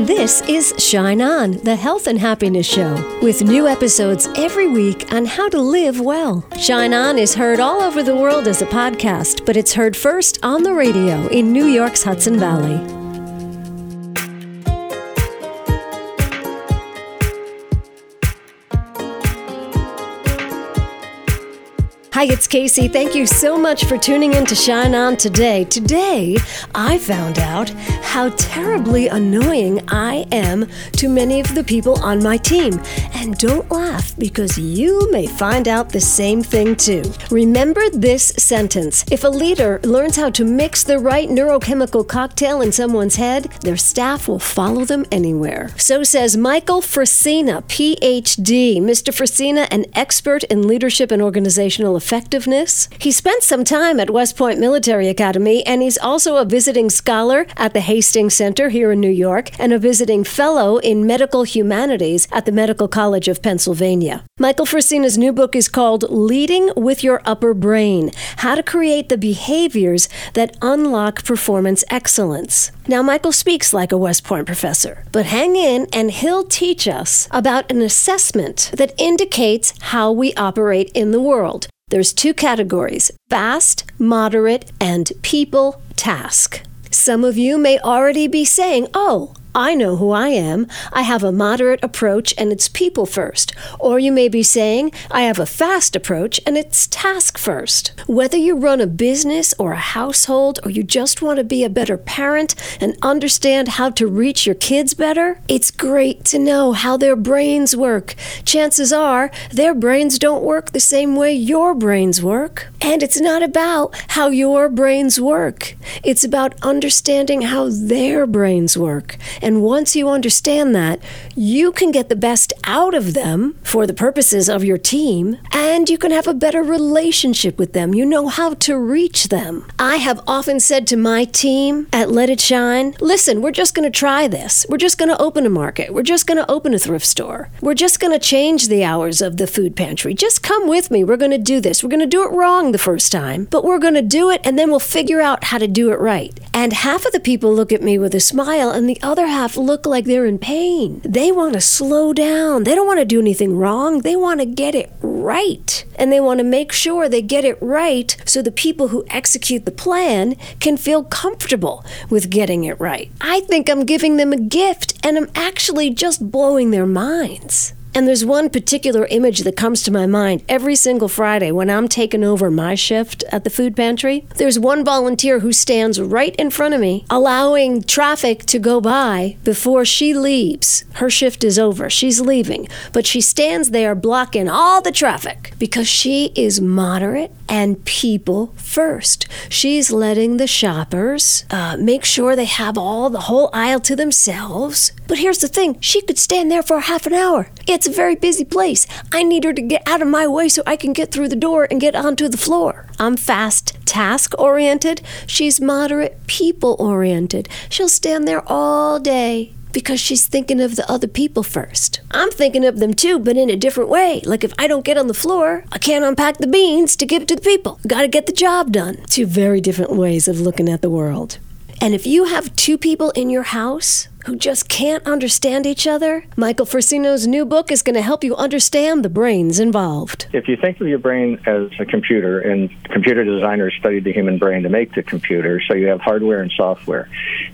This is Shine On, the health and happiness show, with new episodes every week on how to live well. Shine On is heard all over the world as a podcast, but it's heard first on the radio in New York's Hudson Valley. Hi, it's Casey. Thank you so much for tuning in to Shine On today. Today, I found out how terribly annoying I am to many of the people on my team. And don't laugh because you may find out the same thing too. Remember this sentence If a leader learns how to mix the right neurochemical cocktail in someone's head, their staff will follow them anywhere. So says Michael Frisina, PhD. Mr. Frisina, an expert in leadership and organizational effectiveness. He spent some time at West Point Military Academy, and he's also a visiting scholar at the Hastings Center here in New York and a visiting fellow in medical humanities at the Medical College of Pennsylvania. Michael Frisina's new book is called Leading with Your Upper Brain How to Create the Behaviors That Unlock Performance Excellence. Now, Michael speaks like a West Point professor, but hang in and he'll teach us about an assessment that indicates how we operate in the world. There's two categories fast, moderate, and people task. Some of you may already be saying, oh, I know who I am. I have a moderate approach and it's people first. Or you may be saying, I have a fast approach and it's task first. Whether you run a business or a household or you just want to be a better parent and understand how to reach your kids better, it's great to know how their brains work. Chances are their brains don't work the same way your brains work. And it's not about how your brains work, it's about understanding how their brains work. And once you understand that, you can get the best out of them for the purposes of your team, and you can have a better relationship with them. You know how to reach them. I have often said to my team at Let It Shine listen, we're just going to try this. We're just going to open a market. We're just going to open a thrift store. We're just going to change the hours of the food pantry. Just come with me. We're going to do this. We're going to do it wrong the first time, but we're going to do it, and then we'll figure out how to do it right. And half of the people look at me with a smile, and the other look like they're in pain. They want to slow down. They don't want to do anything wrong. They want to get it right. And they want to make sure they get it right so the people who execute the plan can feel comfortable with getting it right. I think I'm giving them a gift and I'm actually just blowing their minds. And there's one particular image that comes to my mind every single Friday when I'm taking over my shift at the food pantry. There's one volunteer who stands right in front of me, allowing traffic to go by before she leaves. Her shift is over. She's leaving. But she stands there blocking all the traffic because she is moderate and people first. She's letting the shoppers uh, make sure they have all the whole aisle to themselves. But here's the thing she could stand there for half an hour. It's a very busy place. I need her to get out of my way so I can get through the door and get onto the floor. I'm fast task oriented. She's moderate people oriented. She'll stand there all day because she's thinking of the other people first. I'm thinking of them too, but in a different way. Like if I don't get on the floor, I can't unpack the beans to give to the people. Gotta get the job done. Two very different ways of looking at the world. And if you have two people in your house who just can't understand each other, Michael Frisina's new book is going to help you understand the brains involved. If you think of your brain as a computer, and computer designers studied the human brain to make the computer, so you have hardware and software.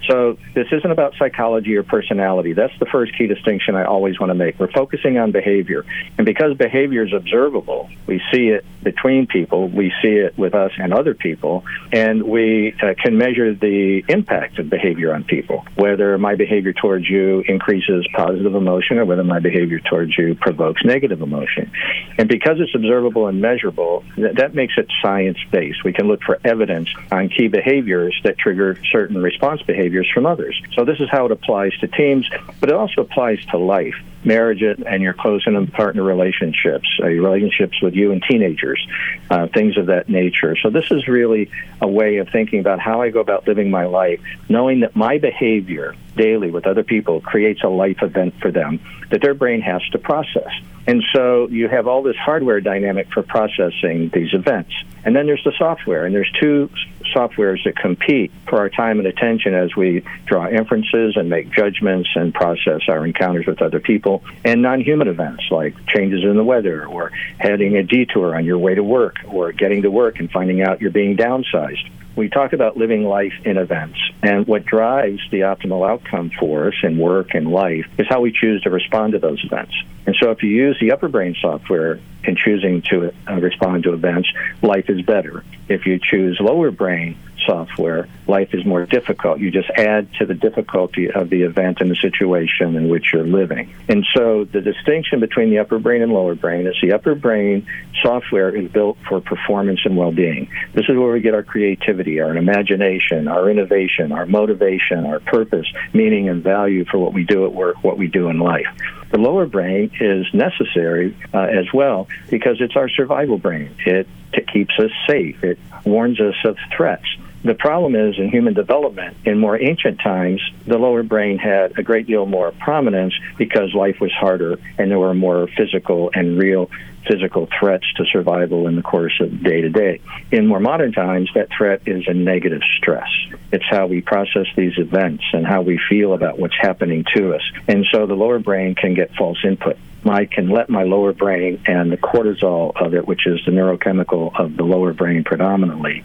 So this isn't about psychology or personality. That's the first key distinction I always want to make. We're focusing on behavior. And because behavior is observable, we see it between people, we see it with us and other people, and we uh, can measure the impact of behavior on people, whether my behavior behavior towards you increases positive emotion or whether my behavior towards you provokes negative emotion. And because it's observable and measurable, that, that makes it science based. We can look for evidence on key behaviors that trigger certain response behaviors from others. So this is how it applies to teams, but it also applies to life marriage and your close and partner relationships, uh, your relationships with you and teenagers, uh, things of that nature. So this is really a way of thinking about how I go about living my life, knowing that my behavior daily with other people creates a life event for them that their brain has to process. And so you have all this hardware dynamic for processing these events. And then there's the software, and there's two softwares that compete for our time and attention as we draw inferences and make judgments and process our encounters with other people, and non human events like changes in the weather or heading a detour on your way to work or getting to work and finding out you're being downsized we talk about living life in events. And what drives the optimal outcome for us in work and life is how we choose to respond to those events. And so if you use the upper brain software in choosing to uh, respond to events, life is better. If you choose lower brain software, life is more difficult. You just add to the difficulty of the event and the situation in which you're living. And so the distinction between the upper brain and lower brain is the upper brain software is built for performance and well being. This is where we get our creativity, our imagination, our innovation, our motivation, our purpose, meaning, and value for what we do at work, what we do in life. The lower brain is necessary uh, as well because it's our survival brain. It, it keeps us safe. It warns us of threats. The problem is in human development, in more ancient times, the lower brain had a great deal more prominence because life was harder and there were more physical and real physical threats to survival in the course of day to day. In more modern times, that threat is a negative stress. It's how we process these events and how we feel about what's happening to us. And so the lower brain can get false input. I can let my lower brain and the cortisol of it, which is the neurochemical of the lower brain predominantly,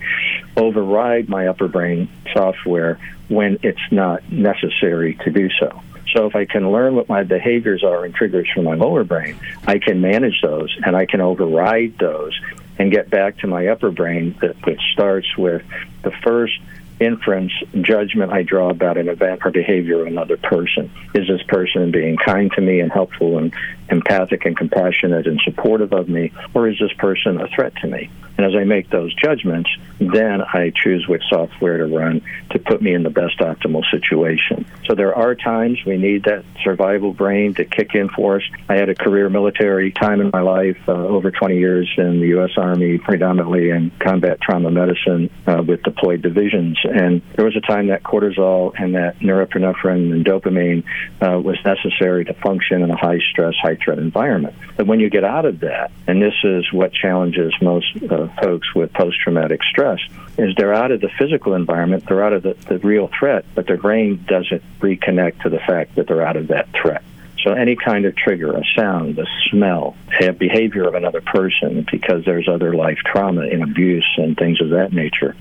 override my upper brain software when it's not necessary to do so. So if I can learn what my behaviors are and triggers from my lower brain, I can manage those and I can override those and get back to my upper brain that, that starts with the first inference, judgment I draw about an event or behavior of another person. Is this person being kind to me and helpful and empathic and compassionate and supportive of me, or is this person a threat to me? And as I make those judgments, then I choose which software to run to put me in the best optimal situation. So there are times we need that survival brain to kick in for us. I had a career military time in my life, uh, over 20 years in the U.S. Army, predominantly in combat trauma medicine uh, with deployed divisions. And there was a time that cortisol and that norepinephrine and dopamine uh, was necessary to function in a high stress, high threat environment. But when you get out of that, and this is what challenges most uh, folks with post traumatic stress is they're out of the physical environment, they're out of the, the real threat, but their brain doesn't reconnect to the fact that they're out of that threat. So any kind of trigger, a sound, a smell, a behavior of another person, because there's other life trauma and abuse and things of that nature.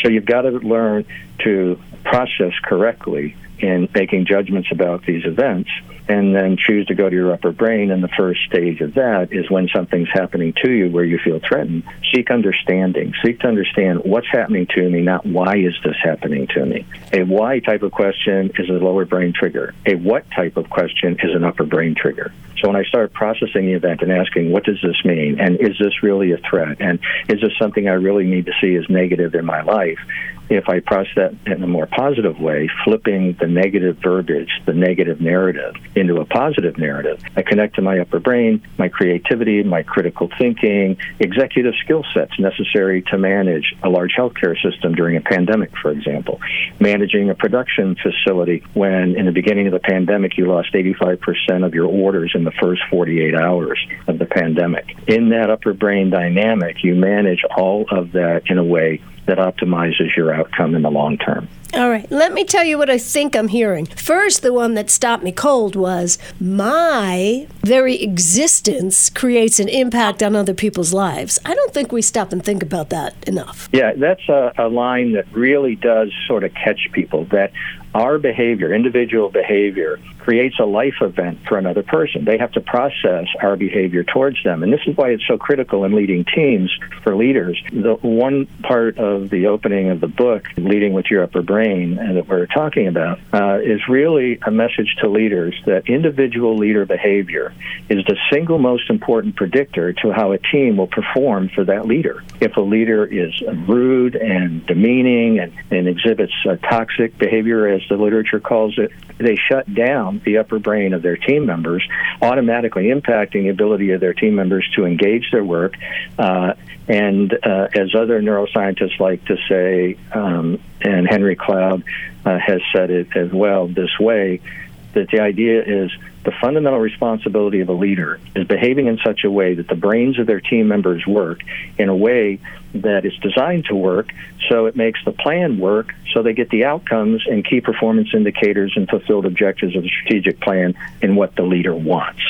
So you've got to learn to process correctly in making judgments about these events and then choose to go to your upper brain. And the first stage of that is when something's happening to you where you feel threatened. Seek understanding. Seek to understand what's happening to me, not why is this happening to me. A why type of question is a lower brain trigger. A what type of question is an upper brain trigger. So when I start processing the event and asking, what does this mean? And is this really a threat? And is this something I really need to see as negative in my life? If I process that in a more positive way, flipping the negative verbiage, the negative narrative, into a positive narrative, I connect to my upper brain, my creativity, my critical thinking, executive skill sets necessary to manage a large healthcare system during a pandemic, for example. Managing a production facility when, in the beginning of the pandemic, you lost 85% of your orders in the first 48 hours of the pandemic. In that upper brain dynamic, you manage all of that in a way that optimizes your outcome in the long term. All right, let me tell you what I think I'm hearing. First, the one that stopped me cold was my very existence creates an impact on other people's lives. I don't think we stop and think about that enough. Yeah, that's a, a line that really does sort of catch people that our behavior, individual behavior, creates a life event for another person. They have to process our behavior towards them. And this is why it's so critical in leading teams for leaders. The one part of the opening of the book, Leading with Your Upper Brain, that we're talking about, uh, is really a message to leaders that individual leader behavior is the single most important predictor to how a team will perform for that leader. If a leader is rude and demeaning and, and exhibits toxic behavior as the literature calls it, they shut down the upper brain of their team members, automatically impacting the ability of their team members to engage their work. Uh, and uh, as other neuroscientists like to say, um, and Henry Cloud uh, has said it as well this way, that the idea is the fundamental responsibility of a leader is behaving in such a way that the brains of their team members work in a way that is designed to work so it makes the plan work so they get the outcomes and key performance indicators and fulfilled objectives of the strategic plan in what the leader wants.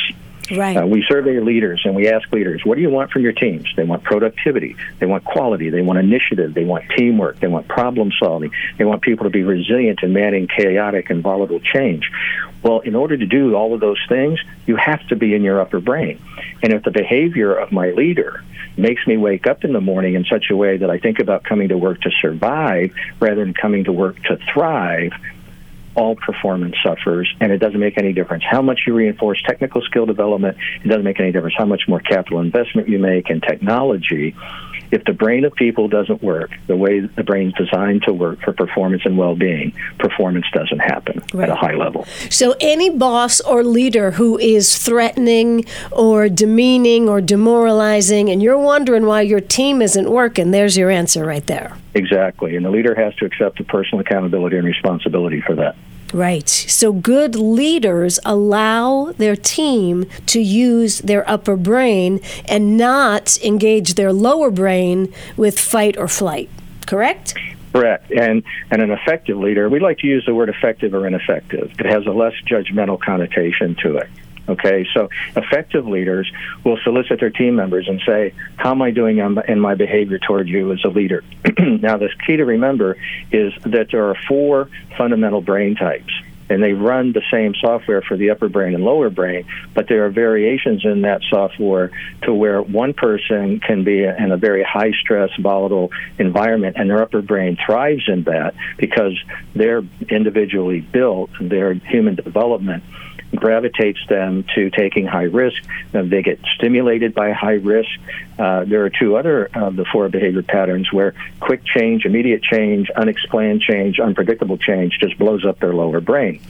Right. Uh, we survey leaders and we ask leaders, what do you want from your teams? They want productivity, they want quality, they want initiative, they want teamwork, they want problem solving, they want people to be resilient in managing chaotic and volatile change. Well, in order to do all of those things, you have to be in your upper brain. And if the behavior of my leader makes me wake up in the morning in such a way that I think about coming to work to survive rather than coming to work to thrive, all performance suffers, and it doesn't make any difference how much you reinforce technical skill development. It doesn't make any difference how much more capital investment you make in technology. If the brain of people doesn't work the way the brain's designed to work for performance and well being, performance doesn't happen right. at a high level. So, any boss or leader who is threatening or demeaning or demoralizing, and you're wondering why your team isn't working, there's your answer right there. Exactly. And the leader has to accept the personal accountability and responsibility for that. Right. So good leaders allow their team to use their upper brain and not engage their lower brain with fight or flight. Correct? Correct. And and an effective leader, we like to use the word effective or ineffective. It has a less judgmental connotation to it. Okay, so effective leaders will solicit their team members and say, How am I doing in my behavior toward you as a leader? now, the key to remember is that there are four fundamental brain types. And they run the same software for the upper brain and lower brain, but there are variations in that software to where one person can be in a very high stress, volatile environment, and their upper brain thrives in that because they're individually built, their human development gravitates them to taking high risk. they get stimulated by high risk. Uh, there are two other of the four behavior patterns where quick change, immediate change, unexplained change, unpredictable change just blows up their lower brain.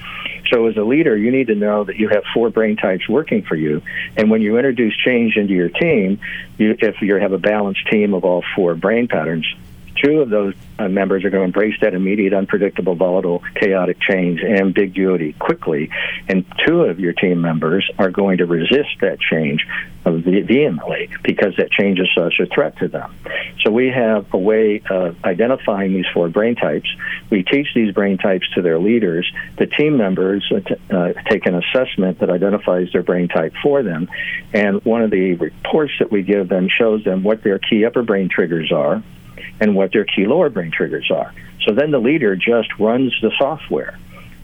So, as a leader, you need to know that you have four brain types working for you. And when you introduce change into your team, you, if you have a balanced team of all four brain patterns, two of those uh, members are going to embrace that immediate, unpredictable, volatile, chaotic change and ambiguity quickly, and two of your team members are going to resist that change vehemently because that change is such a threat to them. So we have a way of identifying these four brain types. We teach these brain types to their leaders. The team members uh, uh take an assessment that identifies their brain type for them, and one of the reports that we give them shows them what their key upper brain triggers are and what their key lower brain triggers are. So then the leader just runs the software.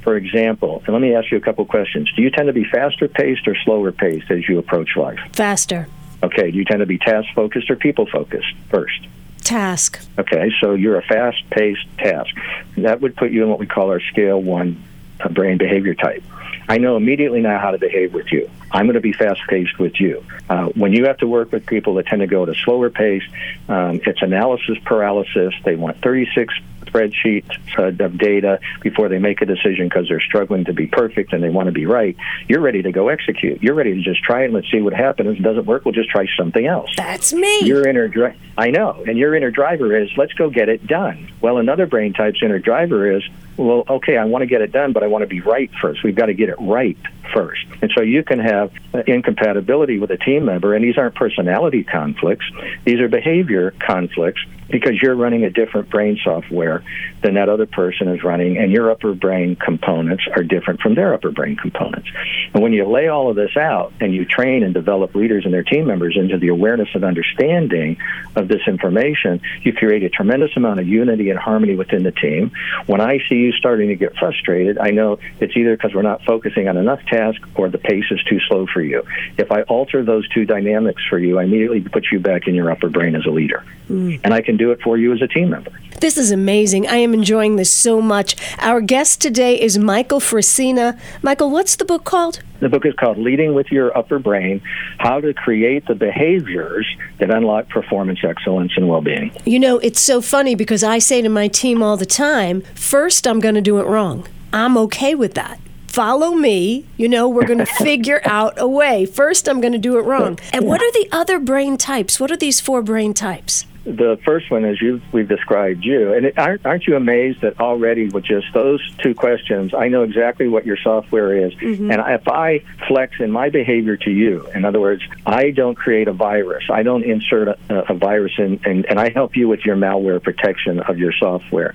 For example, and let me ask you a couple questions. Do you tend to be faster paced or slower paced as you approach life? Faster. Okay. Do you tend to be task focused or people focused first? Task. Okay, so you're a fast paced task. That would put you in what we call our scale one uh, brain behavior type. I know immediately now how to behave with you. I'm going to be fast paced with you. Uh, when you have to work with people that tend to go at a slower pace, um, it's analysis paralysis. They want 36 spreadsheets uh, of data before they make a decision because they're struggling to be perfect and they want to be right. You're ready to go execute. You're ready to just try. And let's see what happens. If it doesn't work, we'll just try something else. That's me. Your inner dri- I know, and your inner driver is let's go get it done. Well, another brain type's inner driver is well, okay, I want to get it done, but I want to be right first. We've got to get it right first. And so you can have incompatibility with a team member, and these aren't personality conflicts, these are behavior conflicts because you're running a different brain software than that other person is running, and your upper brain components are different from their upper brain components. And when you lay all of this out and you train and develop leaders and their team members into the awareness and understanding of this information, you create a tremendous amount of unity and harmony within the team. When I see you starting to get frustrated, I know it's either because we're not focusing on enough tasks or the pace is too slow for you. If I alter those two dynamics for you, I immediately put you back in your upper brain as a leader. Mm. And I can do it for you as a team member. This is amazing. I am enjoying this so much. Our guest today is Michael Frisina. Michael, what's the book called? The book is called Leading with Your Upper Brain How to Create the Behaviors That Unlock Performance Excellence and Well Being. You know, it's so funny because I say to my team all the time first, I'm going to do it wrong. I'm okay with that. Follow me. You know, we're going to figure out a way. First, I'm going to do it wrong. And what are the other brain types? What are these four brain types? The first one is you we've described you. And it, aren't, aren't you amazed that already with just those two questions i know exactly what your software is. Mm-hmm. and if i flex in my behavior to you in other words i don't create a virus. I don't insert a, a virus in and, and i help you with your malware protection of your software.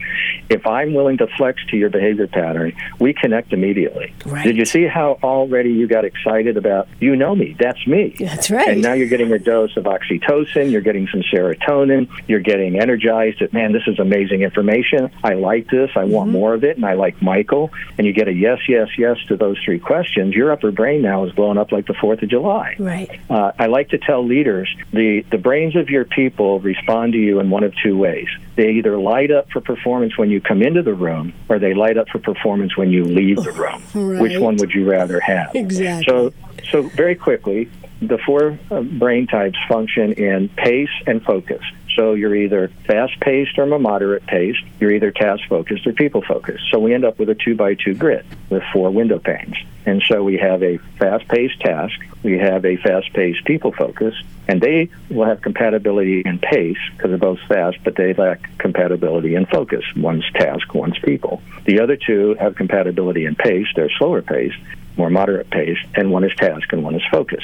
If i'm willing to flex to your behavior pattern we connect immediately. Right. did you see how already you got excited about you know me that's me. That's right. And now you're getting a dose of oxytocin you're getting some serotonin you're getting energized that, man, this is amazing information. I like this. I want mm-hmm. more of it. And I like Michael. And you get a yes, yes, yes to those three questions. Your upper brain now is blowing up like the 4th of July. Right. Uh, I like to tell leaders the, the brains of your people respond to you in one of two ways. They either light up for performance when you come into the room or they light up for performance when you leave the room. Right. Which one would you rather have? Exactly. So, so very quickly, the four uh, brain types function in pace and focus. So you're either fast paced or moderate paced. You're either task focused or people focused. So we end up with a two by two grid with four window panes. And so we have a fast paced task, we have a fast paced people focus, and they will have compatibility in pace because they're both fast, but they lack compatibility in focus. One's task, one's people. The other two have compatibility in pace, they're slower paced, more moderate paced, and one is task and one is focus.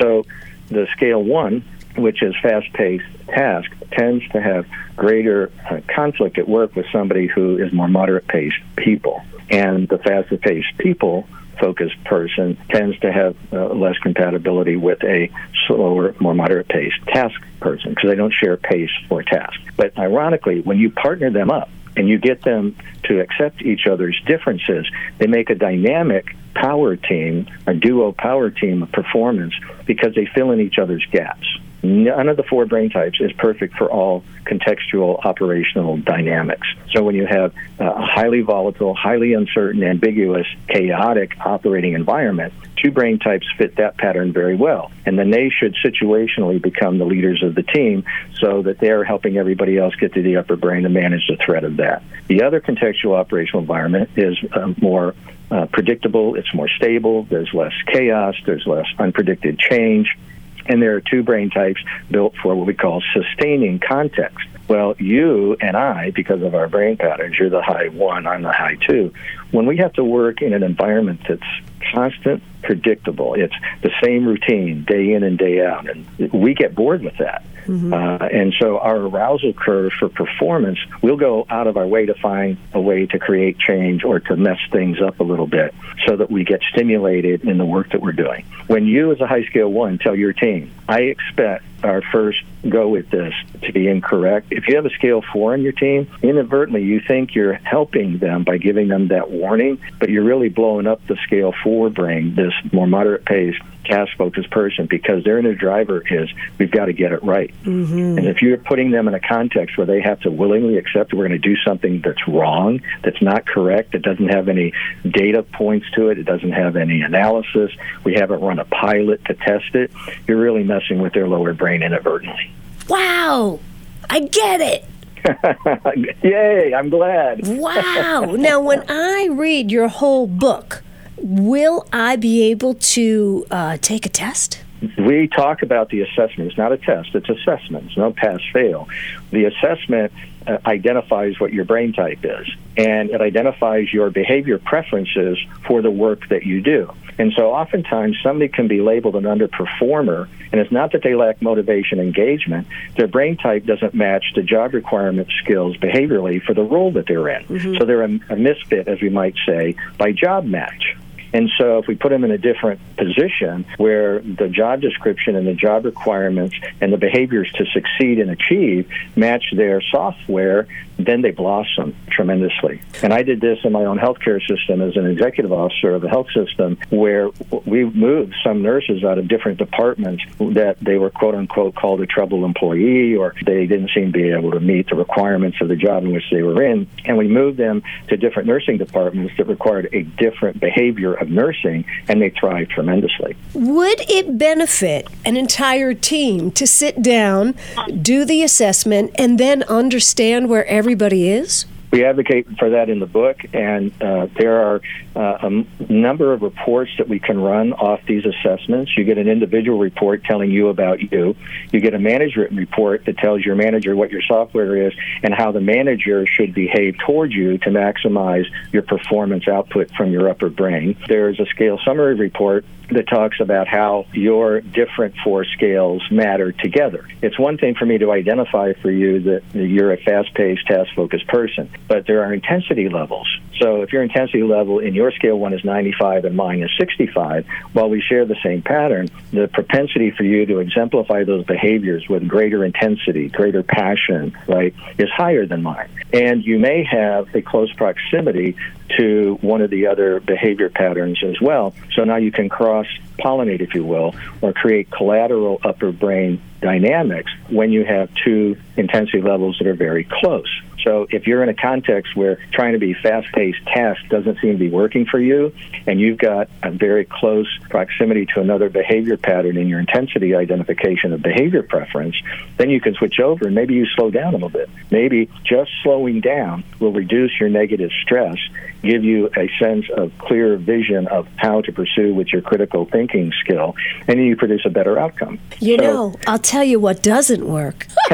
So the scale one which is fast paced task, tends to have greater uh, conflict at work with somebody who is more moderate paced people. And the faster paced people focused person tends to have uh, less compatibility with a slower, more moderate paced task person because they don't share pace or task. But ironically, when you partner them up, and you get them to accept each other's differences, they make a dynamic power team, a duo power team of performance because they fill in each other's gaps. None of the four brain types is perfect for all contextual operational dynamics. So when you have a highly volatile, highly uncertain, ambiguous, chaotic operating environment, two brain types fit that pattern very well. And then they should situationally become the leaders of the team so that they're helping everybody else get to the upper brain to manage the threat of that. The other contextual operational environment is uh, more uh, predictable, it's more stable, there's less chaos, there's less unpredicted change. And there are two brain types built for what we call sustaining context. Well, you and I, because of our brain patterns, you're the high one, I'm the high two. When we have to work in an environment that's constant, predictable, it's the same routine day in and day out, and we get bored with that. Mm-hmm. Uh, and so our arousal curve for performance, we'll go out of our way to find a way to create change or to mess things up a little bit so that we get stimulated in the work that we're doing. When you, as a high scale one, tell your team, I expect our first go with this to be incorrect. If you have a scale four on your team, inadvertently you think you're helping them by giving them that warning, but you're really blowing up the scale four brain, this more moderate pace task focused person because their inner driver is we've got to get it right. Mm-hmm. And if you're putting them in a context where they have to willingly accept that we're going to do something that's wrong, that's not correct, that doesn't have any data points to it, it doesn't have any analysis, we haven't run a pilot to test it, you're really messing with their lower brain inadvertently. Wow, I get it. Yay, I'm glad. wow. Now, when I read your whole book, will I be able to uh, take a test? We talk about the assessment. It's not a test, it's assessments, no pass fail. The assessment identifies what your brain type is, and it identifies your behavior preferences for the work that you do. And so oftentimes somebody can be labeled an underperformer, and it's not that they lack motivation engagement. Their brain type doesn't match the job requirement skills behaviorally for the role that they're in. Mm-hmm. So they're a, a misfit, as we might say, by job match. And so if we put them in a different position where the job description and the job requirements and the behaviors to succeed and achieve match their software, then they blossom tremendously. And I did this in my own healthcare system as an executive officer of a health system where we moved some nurses out of different departments that they were quote unquote called a trouble employee or they didn't seem to be able to meet the requirements of the job in which they were in. And we moved them to different nursing departments that required a different behavior of nursing and they thrive tremendously. Would it benefit an entire team to sit down, do the assessment, and then understand where everybody is? We advocate for that in the book, and uh, there are uh, a m- number of reports that we can run off these assessments. You get an individual report telling you about you. You get a management report that tells your manager what your software is and how the manager should behave towards you to maximize your performance output from your upper brain. There's a scale summary report that talks about how your different four scales matter together. It's one thing for me to identify for you that you're a fast paced, task focused person, but there are intensity levels. So if your intensity level in your scale one is 95 and mine is 65, while we share the same pattern, the propensity for you to exemplify those behaviors with greater intensity, greater passion, right, is higher than mine. And you may have a close proximity to one of the other behavior patterns as well. So now you can cross pollinate, if you will, or create collateral upper brain dynamics when you have two intensity levels that are very close. So if you're in a context where trying to be fast-paced task doesn't seem to be working for you, and you've got a very close proximity to another behavior pattern in your intensity identification of behavior preference, then you can switch over and maybe you slow down a little bit. Maybe just slowing down will reduce your negative stress, give you a sense of clear vision of how to pursue with your critical thinking skill, and you produce a better outcome. You so, know, I'll tell you what doesn't work.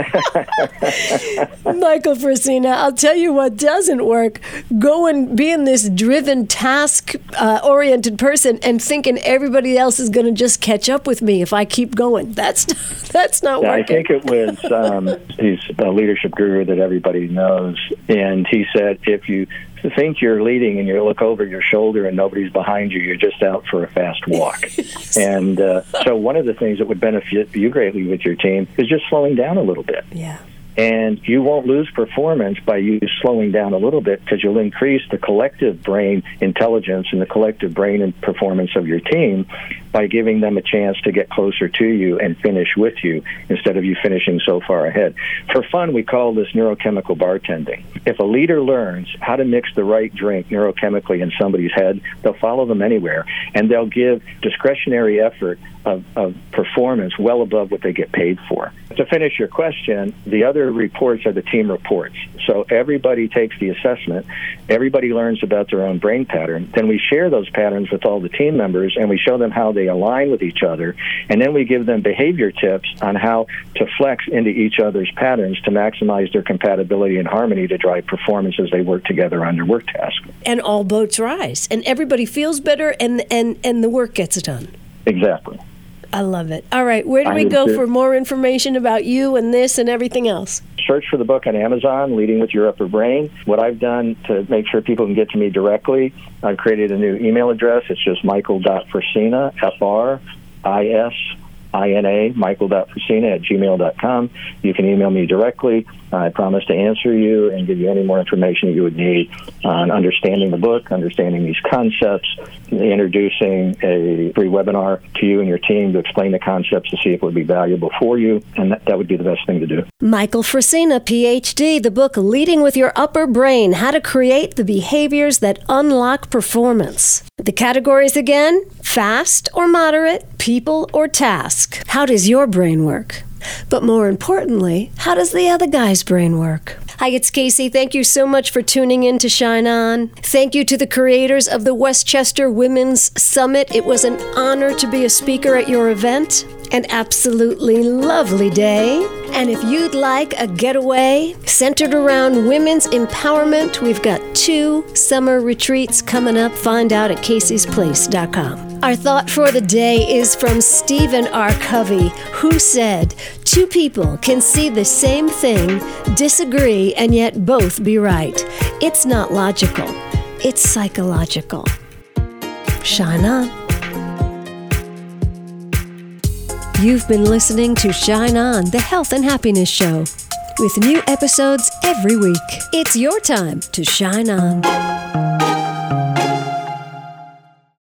Michael Frisina, I'll tell you what doesn't work. Go and being this driven, task uh, oriented person and thinking everybody else is going to just catch up with me if I keep going. That's that's not yeah, working. I think it was um, he's a leadership guru that everybody knows, and he said if you think you're leading and you look over your shoulder and nobody's behind you, you're just out for a fast walk. and uh, so, one of the things that would benefit you greatly with your team is just slowing down a little bit. Yeah. And you won't lose performance by you slowing down a little bit because you'll increase the collective brain intelligence and the collective brain and performance of your team by giving them a chance to get closer to you and finish with you instead of you finishing so far ahead. For fun, we call this neurochemical bartending. If a leader learns how to mix the right drink neurochemically in somebody's head, they'll follow them anywhere and they'll give discretionary effort of, of performance well above what they get paid for. To finish your question, the other reports are the team reports. So everybody takes the assessment, everybody learns about their own brain pattern, then we share those patterns with all the team members and we show them how they align with each other, and then we give them behavior tips on how to flex into each other's patterns to maximize their compatibility and harmony to drive performance as they work together on their work task. And all boats rise, and everybody feels better, and and and the work gets done. Exactly. I love it. All right, where do we go for more information about you and this and everything else? Search for the book on Amazon, Leading with Your Upper Brain. What I've done to make sure people can get to me directly, I've created a new email address. It's just michael.frisina, F-R-I-S I-N-A, michael.frisina at gmail.com. You can email me directly. I promise to answer you and give you any more information that you would need on understanding the book, understanding these concepts, introducing a free webinar to you and your team to explain the concepts to see if it would be valuable for you, and that, that would be the best thing to do. Michael Frisina, PhD, the book Leading with Your Upper Brain How to Create the Behaviors That Unlock Performance. The categories again fast or moderate, people or task. How does your brain work? But more importantly, how does the other guy's brain work? Hi, it's Casey. Thank you so much for tuning in to Shine On. Thank you to the creators of the Westchester Women's Summit. It was an honor to be a speaker at your event. An absolutely lovely day. And if you'd like a getaway centered around women's empowerment, we've got two summer retreats coming up. Find out at caseysplace.com. Our thought for the day is from Stephen R. Covey, who said, Two people can see the same thing, disagree, and yet both be right. It's not logical, it's psychological. Shine on. You've been listening to Shine On, the health and happiness show, with new episodes every week. It's your time to shine on.